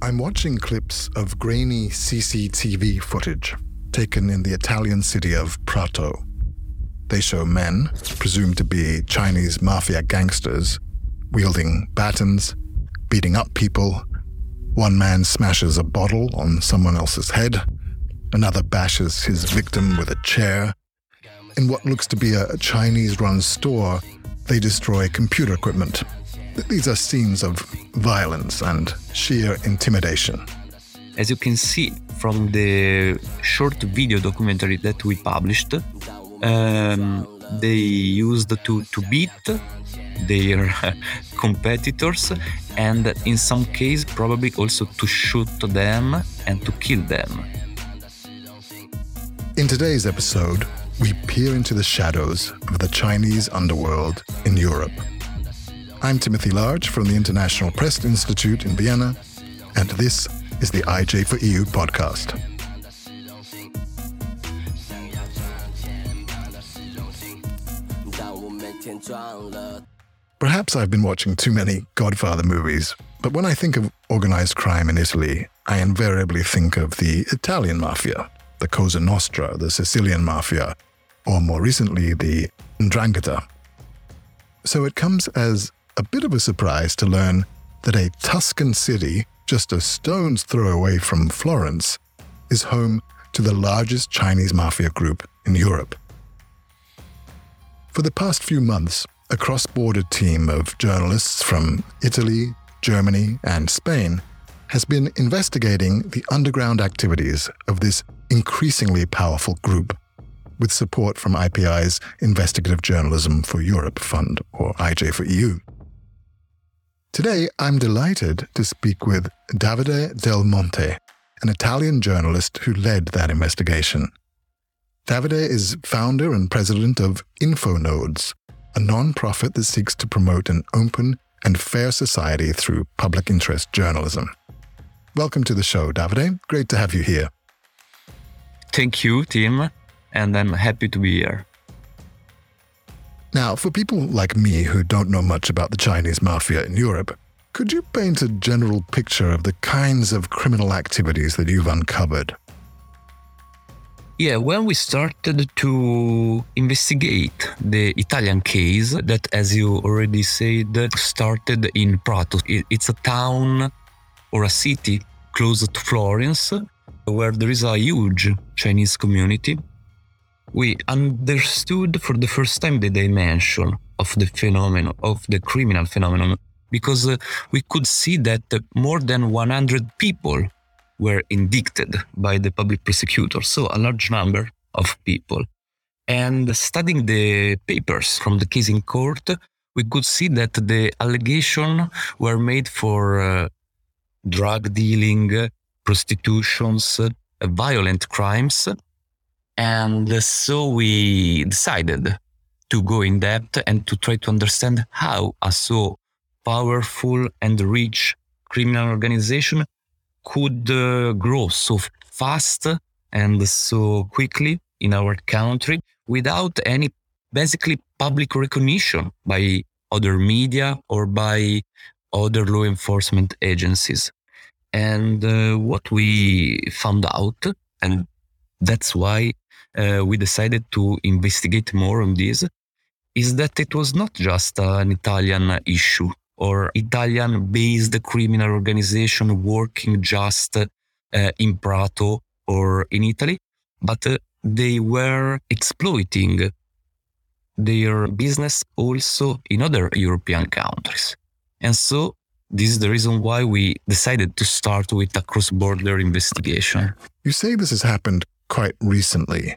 I'm watching clips of grainy CCTV footage taken in the Italian city of Prato. They show men, presumed to be Chinese mafia gangsters, wielding batons, beating up people. One man smashes a bottle on someone else's head, another bashes his victim with a chair. In what looks to be a Chinese run store, they destroy computer equipment these are scenes of violence and sheer intimidation. As you can see from the short video documentary that we published, um, they used to, to beat their competitors and in some case probably also to shoot them and to kill them. In today's episode, we peer into the shadows of the Chinese underworld in Europe. I'm Timothy Large from the International Press Institute in Vienna, and this is the IJ for EU podcast. Perhaps I've been watching too many Godfather movies, but when I think of organized crime in Italy, I invariably think of the Italian mafia, the Cosa Nostra, the Sicilian mafia, or more recently, the Ndrangheta. So it comes as a bit of a surprise to learn that a Tuscan city just a stone's throw away from Florence is home to the largest Chinese mafia group in Europe. For the past few months, a cross border team of journalists from Italy, Germany, and Spain has been investigating the underground activities of this increasingly powerful group, with support from IPI's Investigative Journalism for Europe Fund, or IJ for EU. Today, I'm delighted to speak with Davide Del Monte, an Italian journalist who led that investigation. Davide is founder and president of InfoNodes, a non-profit that seeks to promote an open and fair society through public interest journalism. Welcome to the show, Davide. Great to have you here. Thank you, Tim, and I'm happy to be here. Now, for people like me who don't know much about the Chinese mafia in Europe, could you paint a general picture of the kinds of criminal activities that you've uncovered? Yeah, when we started to investigate the Italian case, that, as you already said, started in Prato. It's a town or a city close to Florence where there is a huge Chinese community we understood for the first time the dimension of the phenomenon, of the criminal phenomenon, because uh, we could see that uh, more than 100 people were indicted by the public prosecutor, so a large number of people. And studying the papers from the case in court, we could see that the allegations were made for uh, drug dealing, prostitutions, uh, violent crimes, and so we decided to go in depth and to try to understand how a so powerful and rich criminal organization could uh, grow so fast and so quickly in our country without any basically public recognition by other media or by other law enforcement agencies. And uh, what we found out, and that's why uh, we decided to investigate more on this is that it was not just an Italian issue or Italian based criminal organization working just uh, in Prato or in Italy, but uh, they were exploiting their business also in other European countries. And so this is the reason why we decided to start with a cross border investigation. You say this has happened quite recently.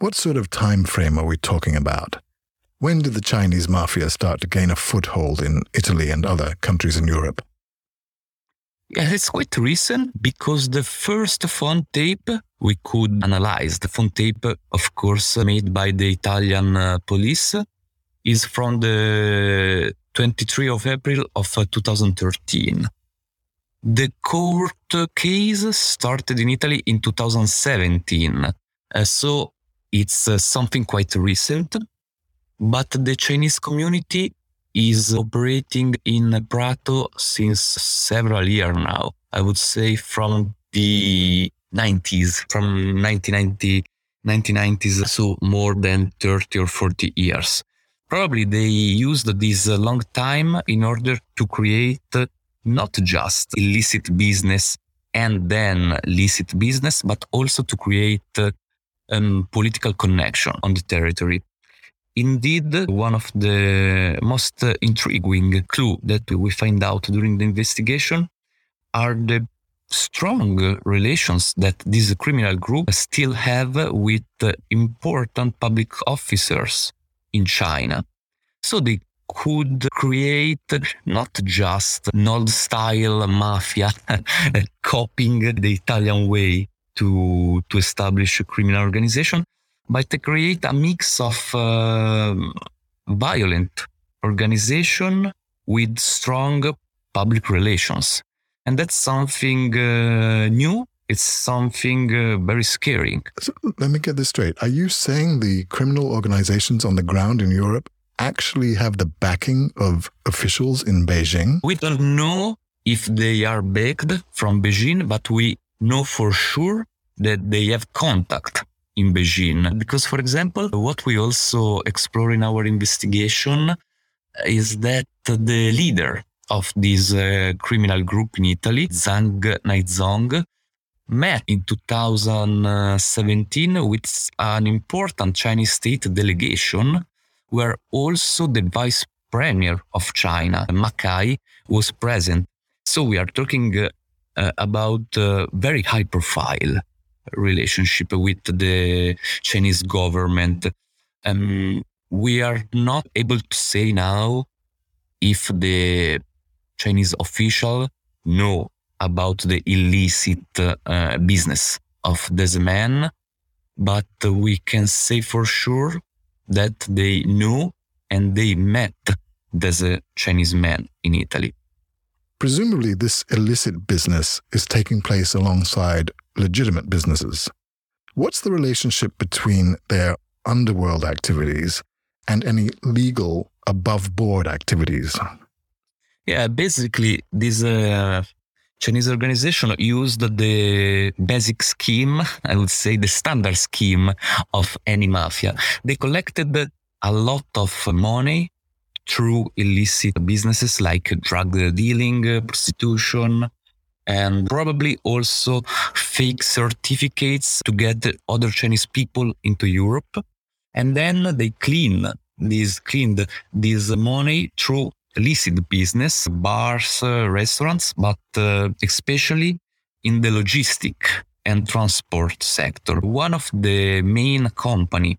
What sort of time frame are we talking about? When did the Chinese mafia start to gain a foothold in Italy and other countries in Europe? Yeah, it's quite recent because the first phone tape we could analyze, the phone tape, of course, made by the Italian uh, police, is from the 23 of April of uh, 2013. The court case started in Italy in 2017. Uh, so it's uh, something quite recent, but the Chinese community is operating in Prato since several years now. I would say from the 90s, from 1990, 1990s, so more than 30 or 40 years. Probably they used this long time in order to create not just illicit business and then licit business, but also to create um, political connection on the territory. Indeed, one of the most intriguing clue that we find out during the investigation are the strong relations that this criminal group still have with important public officers in China. So they could create not just an old style mafia copying the Italian way to, to establish a criminal organization, but to create a mix of uh, violent organization with strong public relations. And that's something uh, new. It's something uh, very scary. So let me get this straight. Are you saying the criminal organizations on the ground in Europe actually have the backing of officials in Beijing? We don't know if they are backed from Beijing, but we know for sure that they have contact in Beijing. Because, for example, what we also explore in our investigation is that the leader of this uh, criminal group in Italy, Zhang Naizong, met in 2017 with an important Chinese state delegation where also the vice premier of China, Ma Kai, was present. So we are talking uh, about uh, very high profile relationship with the Chinese government. Um, we are not able to say now if the Chinese official know about the illicit uh, business of this man, but we can say for sure that they knew and they met this Chinese man in Italy. Presumably, this illicit business is taking place alongside legitimate businesses. What's the relationship between their underworld activities and any legal above board activities? Yeah, basically, this uh, Chinese organization used the basic scheme, I would say the standard scheme of any mafia. They collected a lot of money through illicit businesses like drug dealing, prostitution, and probably also fake certificates to get other Chinese people into Europe. And then they clean this, cleaned this money through illicit business, bars, uh, restaurants, but uh, especially in the logistic and transport sector. One of the main company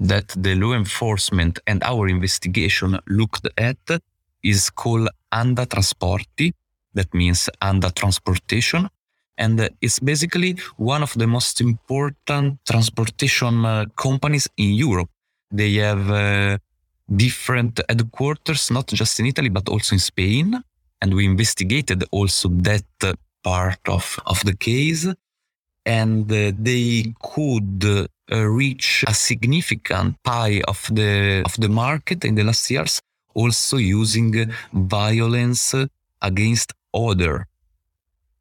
that the law enforcement and our investigation looked at is called Anda Trasporti. That means Anda Transportation. And it's basically one of the most important transportation uh, companies in Europe. They have uh, different headquarters, not just in Italy, but also in Spain. And we investigated also that part of, of the case. And uh, they could uh, reach a significant pie of the, of the market in the last years, also using violence against other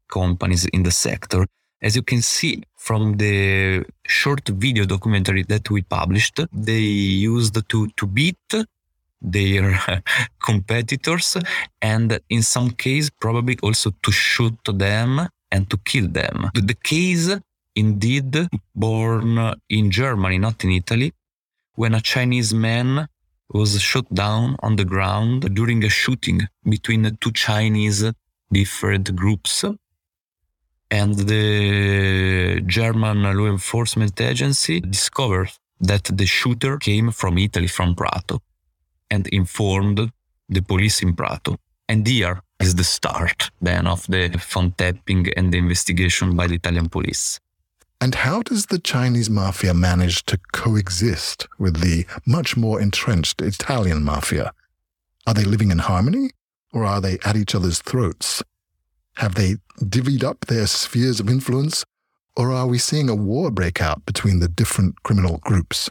companies in the sector. As you can see from the short video documentary that we published, they used to, to beat their competitors and in some case probably also to shoot them and to kill them. The case indeed born in Germany, not in Italy, when a Chinese man was shot down on the ground during a shooting between two Chinese different groups and the German law enforcement agency discovered that the shooter came from Italy, from Prato, and informed the police in Prato. And here is the start then of the phone tapping and the investigation by the Italian police. And how does the Chinese mafia manage to coexist with the much more entrenched Italian mafia? Are they living in harmony or are they at each other's throats? Have they divvied up their spheres of influence, or are we seeing a war break out between the different criminal groups?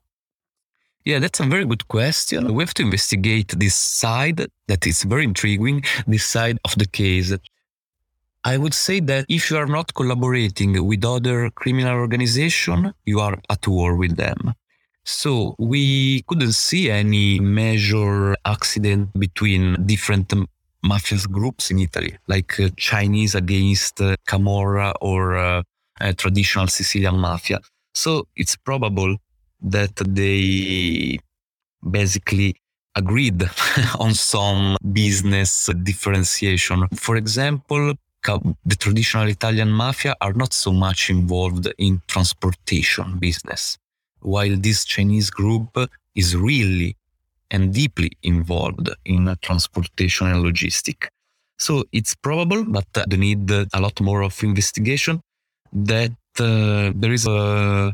Yeah, that's a very good question. We have to investigate this side that is very intriguing, this side of the case. I would say that if you are not collaborating with other criminal organization, you are at war with them. So we couldn't see any major accident between different mafia groups in Italy, like uh, Chinese against uh, Camorra or uh, traditional Sicilian mafia. So it's probable that they basically agreed on some business differentiation. For example, the traditional Italian mafia are not so much involved in transportation business, while this Chinese group is really and deeply involved in transportation and logistic. So it's probable, but they need a lot more of investigation, that uh, there is a,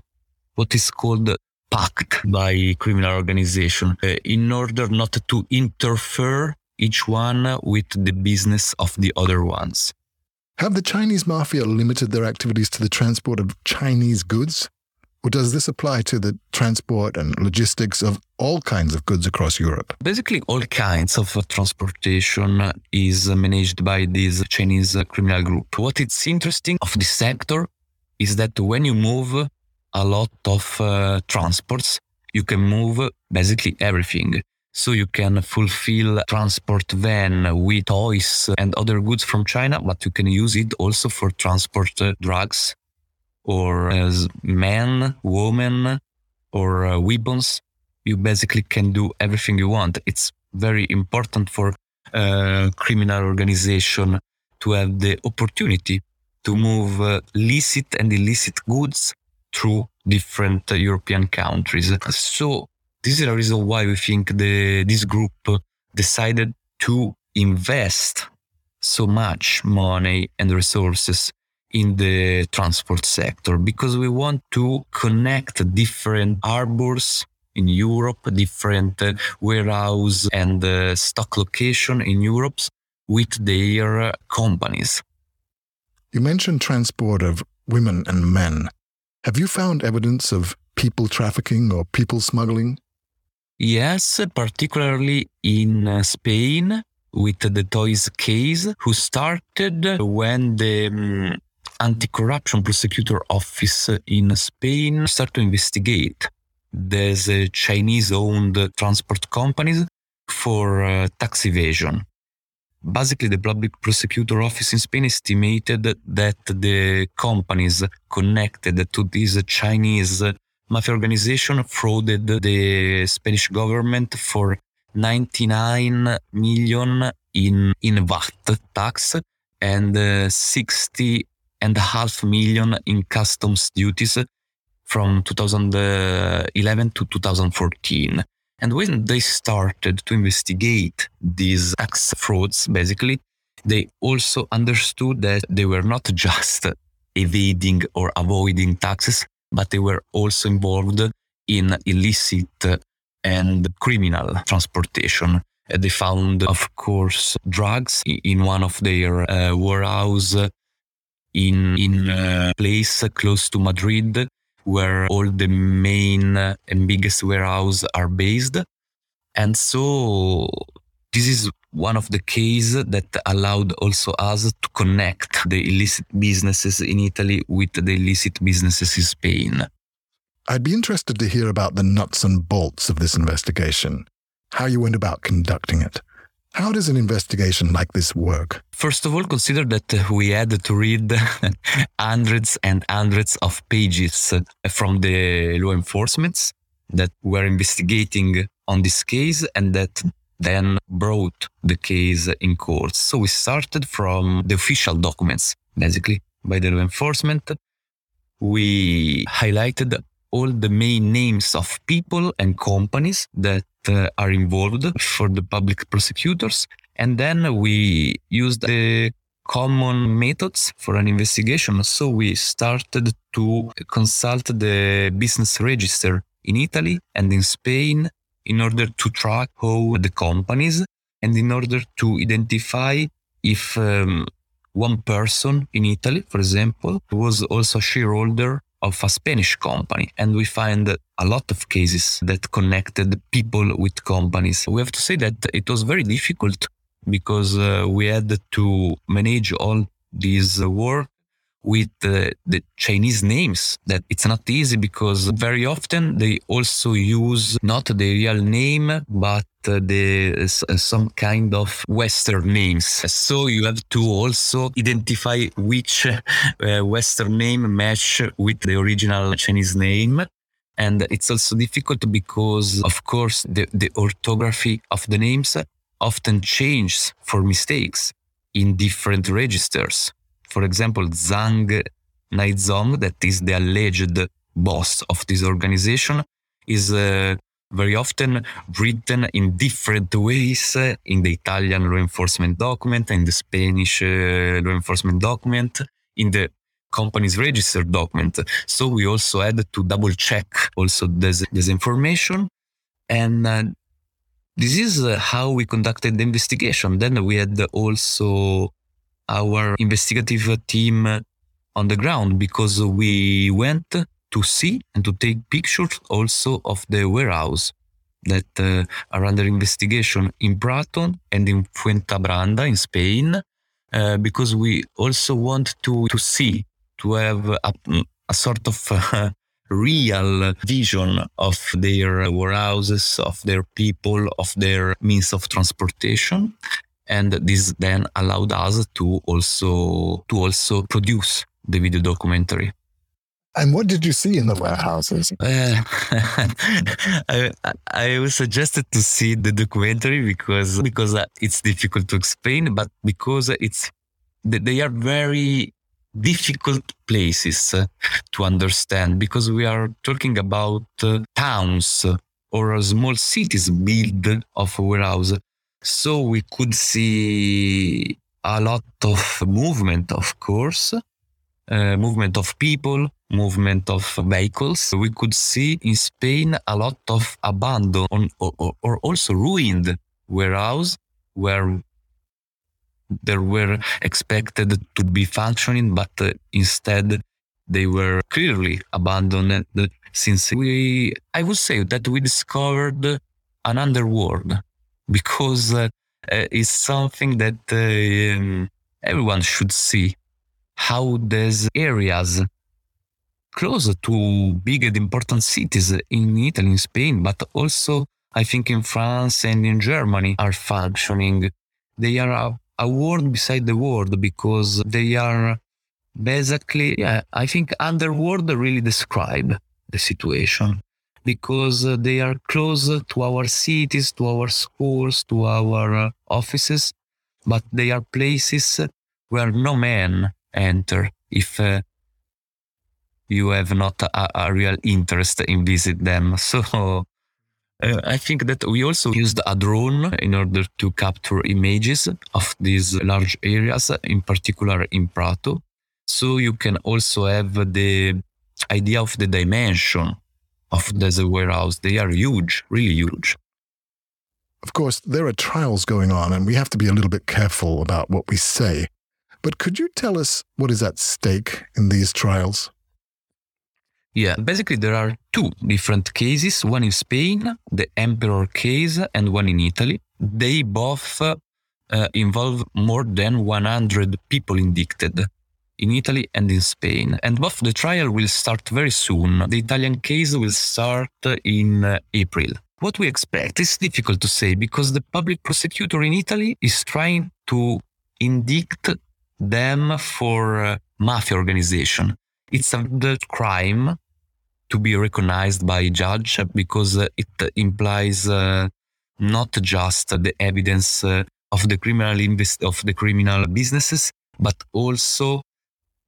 what is called pact by criminal organization uh, in order not to interfere each one with the business of the other ones. Have the Chinese mafia limited their activities to the transport of Chinese goods? Or does this apply to the transport and logistics of all kinds of goods across Europe? Basically, all kinds of transportation is managed by this Chinese criminal group. What is interesting of this sector is that when you move a lot of uh, transports, you can move basically everything. So you can fulfill transport van with toys and other goods from China, but you can use it also for transport uh, drugs or as men, women, or uh, weapons. You basically can do everything you want. It's very important for uh, criminal organization to have the opportunity to move uh, licit and illicit goods through different uh, European countries. So this is the reason why we think the, this group decided to invest so much money and resources in the transport sector because we want to connect different harbors in Europe, different uh, warehouse and uh, stock location in Europe with their companies. You mentioned transport of women and men. Have you found evidence of people trafficking or people smuggling? Yes, particularly in uh, Spain with the toys case, who started when the um, anti-corruption prosecutor office in Spain started to investigate there's a Chinese-owned transport companies for uh, tax evasion. Basically, the public prosecutor office in Spain estimated that the companies connected to this Chinese mafia organization frauded the Spanish government for 99 million in, in VAT tax and uh, 60 and a half million in customs duties from 2011 to 2014. And when they started to investigate these tax frauds, basically, they also understood that they were not just evading or avoiding taxes, but they were also involved in illicit and criminal transportation. Uh, they found, of course, drugs in one of their uh, in in a place close to Madrid, where all the main and biggest warehouses are based. And so this is one of the cases that allowed also us to connect the illicit businesses in Italy with the illicit businesses in Spain. I'd be interested to hear about the nuts and bolts of this investigation, how you went about conducting it. How does an investigation like this work? First of all, consider that we had to read hundreds and hundreds of pages from the law enforcements that were investigating on this case and that then brought the case in court. So we started from the official documents, basically, by the law enforcement. We highlighted all the main names of people and companies that uh, are involved for the public prosecutors. And then we used the common methods for an investigation. So we started to consult the business register in Italy and in Spain in order to track how the companies and in order to identify if um, one person in Italy, for example, was also a shareholder of a Spanish company. And we find a lot of cases that connected people with companies. We have to say that it was very difficult because uh, we had to manage all this work with uh, the Chinese names that it's not easy because very often they also use not the real name but the some kind of western names. So you have to also identify which uh, western name match with the original Chinese name. And it's also difficult because of course the, the orthography of the names often changes for mistakes in different registers for example, Zhang Naizong, that is the alleged boss of this organization, is uh, very often written in different ways uh, in the Italian law enforcement document, in the Spanish uh, law enforcement document, in the company's registered document. So we also had to double check also this, this information. And uh, this is uh, how we conducted the investigation. Then we had also our investigative team on the ground because we went to see and to take pictures also of the warehouse that uh, are under investigation in Prato and in Fuenlabrada in Spain, uh, because we also want to, to see, to have a, a sort of uh, real vision of their warehouses, of their people, of their means of transportation and this then allowed us to also to also produce the video documentary and what did you see in the warehouses? Uh, I, I was suggested to see the documentary because because it's difficult to explain, but because it's they are very difficult places to understand because we are talking about uh, towns or small cities built of warehouse so we could see a lot of movement, of course, uh, movement of people, movement of vehicles. We could see in Spain a lot of abandoned or, or, also ruined warehouse where there were expected to be functioning, but uh, instead they were clearly abandoned since we, I would say that we discovered an underworld because uh, uh, it's something that uh, um, everyone should see how these areas close to big and important cities in Italy, in Spain, but also I think in France and in Germany are functioning. They are a, a world beside the world because they are basically, yeah, I think underworld really describe the situation because uh, they are close to our cities, to our schools, to our uh, offices, but they are places where no man enter if uh, you have not a, a, real interest in visit them. So uh, I think that we also used a drone in order to capture images of these large areas, in particular in Prato. So you can also have the idea of the dimension of the warehouse. They are huge, really huge. Of course, there are trials going on, and we have to be a little bit careful about what we say. But could you tell us what is at stake in these trials? Yeah, basically, there are two different cases one in Spain, the Emperor case, and one in Italy. They both uh, involve more than 100 people indicted in Italy and in Spain. And both the trial will start very soon. The Italian case will start in uh, April. What we expect is difficult to say because the public prosecutor in Italy is trying to indict them for uh, mafia organization. It's a crime to be recognized by a judge because it implies uh, not just the evidence uh, of the criminal invest- of the criminal businesses, but also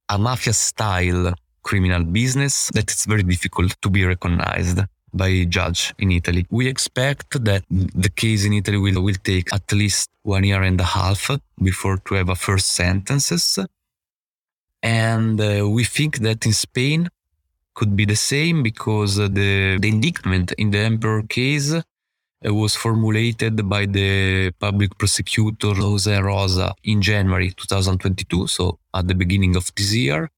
a mafia style criminal business that it's very difficult to be recognized by a judge in Italy. We expect that the case in Italy will, will take at least one year and a half before to have a first sentences. And uh, we think that in Spain could be the same because the, the indictment in the Emperor case was formulated by the public prosecutor Jose Rosa in January 2022, so at the beginning of this year.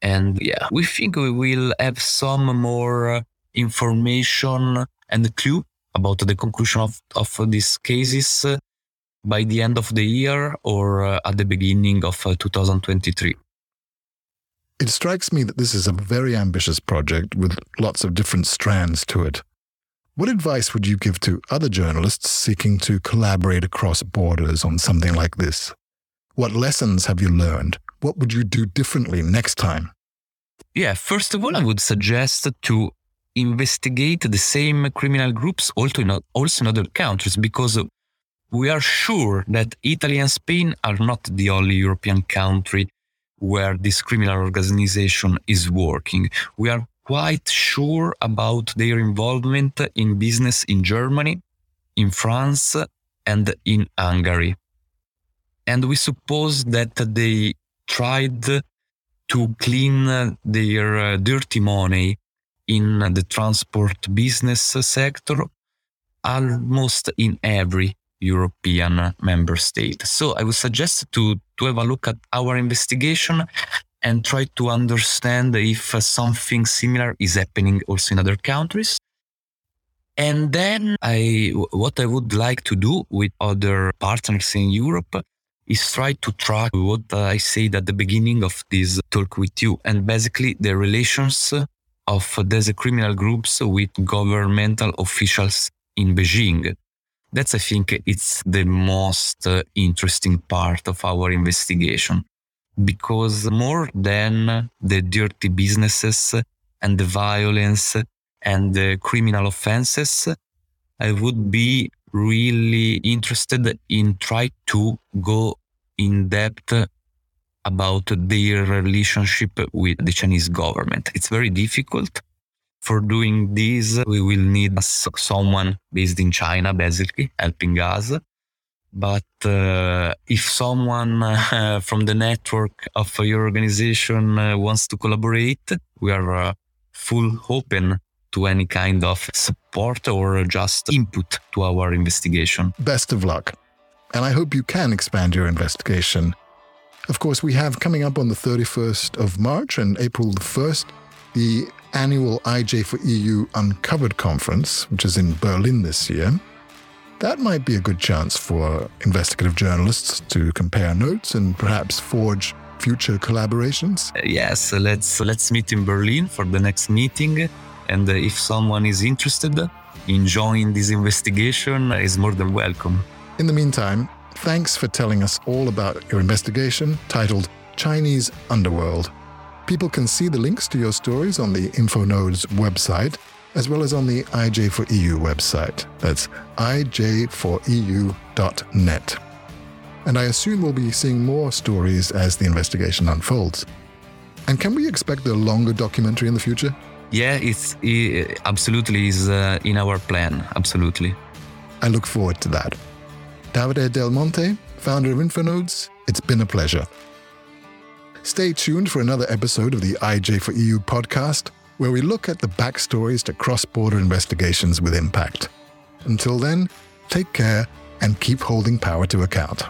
And yeah, we think we will have some more uh, information and clue about the conclusion of, of these cases uh, by the end of the year or uh, at the beginning of 2023. It strikes me that this is a very ambitious project with lots of different strands to it. What advice would you give to other journalists seeking to collaborate across borders on something like this? What lessons have you learned? What would you do differently next time? Yeah, first of all, I would suggest to investigate the same criminal groups also in, also in other countries because we are sure that Italy and Spain are not the only European country where this criminal organization is working. We are quite sure about their involvement in business in Germany, in France, and in Hungary. And we suppose that they tried to clean their uh, dirty money in the transport business sector almost in every European member state. So I would suggest to, to have a look at our investigation and try to understand if uh, something similar is happening also in other countries. And then I, what I would like to do with other partners in Europe is try to track what I said at the beginning of this talk with you and basically the relations of these criminal groups with governmental officials in Beijing. That's, I think, it's the most uh, interesting part of our investigation because more than the dirty businesses and the violence and the criminal offenses, I would be really interested in try to go in depth about their relationship with the Chinese government. It's very difficult. For doing this, we will need someone based in China, basically, helping us. But uh, if someone uh, from the network of your organization uh, wants to collaborate, we are uh, full open to any kind of support or just input to our investigation. Best of luck. And I hope you can expand your investigation of course, we have coming up on the 31st of March and April the 1st the annual IJ for EU Uncovered conference, which is in Berlin this year. That might be a good chance for investigative journalists to compare notes and perhaps forge future collaborations. Uh, yes, let's let's meet in Berlin for the next meeting and uh, if someone is interested in joining this investigation uh, is more than welcome. In the meantime, Thanks for telling us all about your investigation titled Chinese Underworld. People can see the links to your stories on the InfoNodes website, as well as on the IJ4EU website. That's ij4eu.net. And I assume we'll be seeing more stories as the investigation unfolds. And can we expect a longer documentary in the future? Yeah, it's it absolutely is uh, in our plan. Absolutely. I look forward to that. Davide Del Monte, founder of Infonodes, it's been a pleasure. Stay tuned for another episode of the IJ for EU podcast, where we look at the backstories to cross border investigations with impact. Until then, take care and keep holding power to account.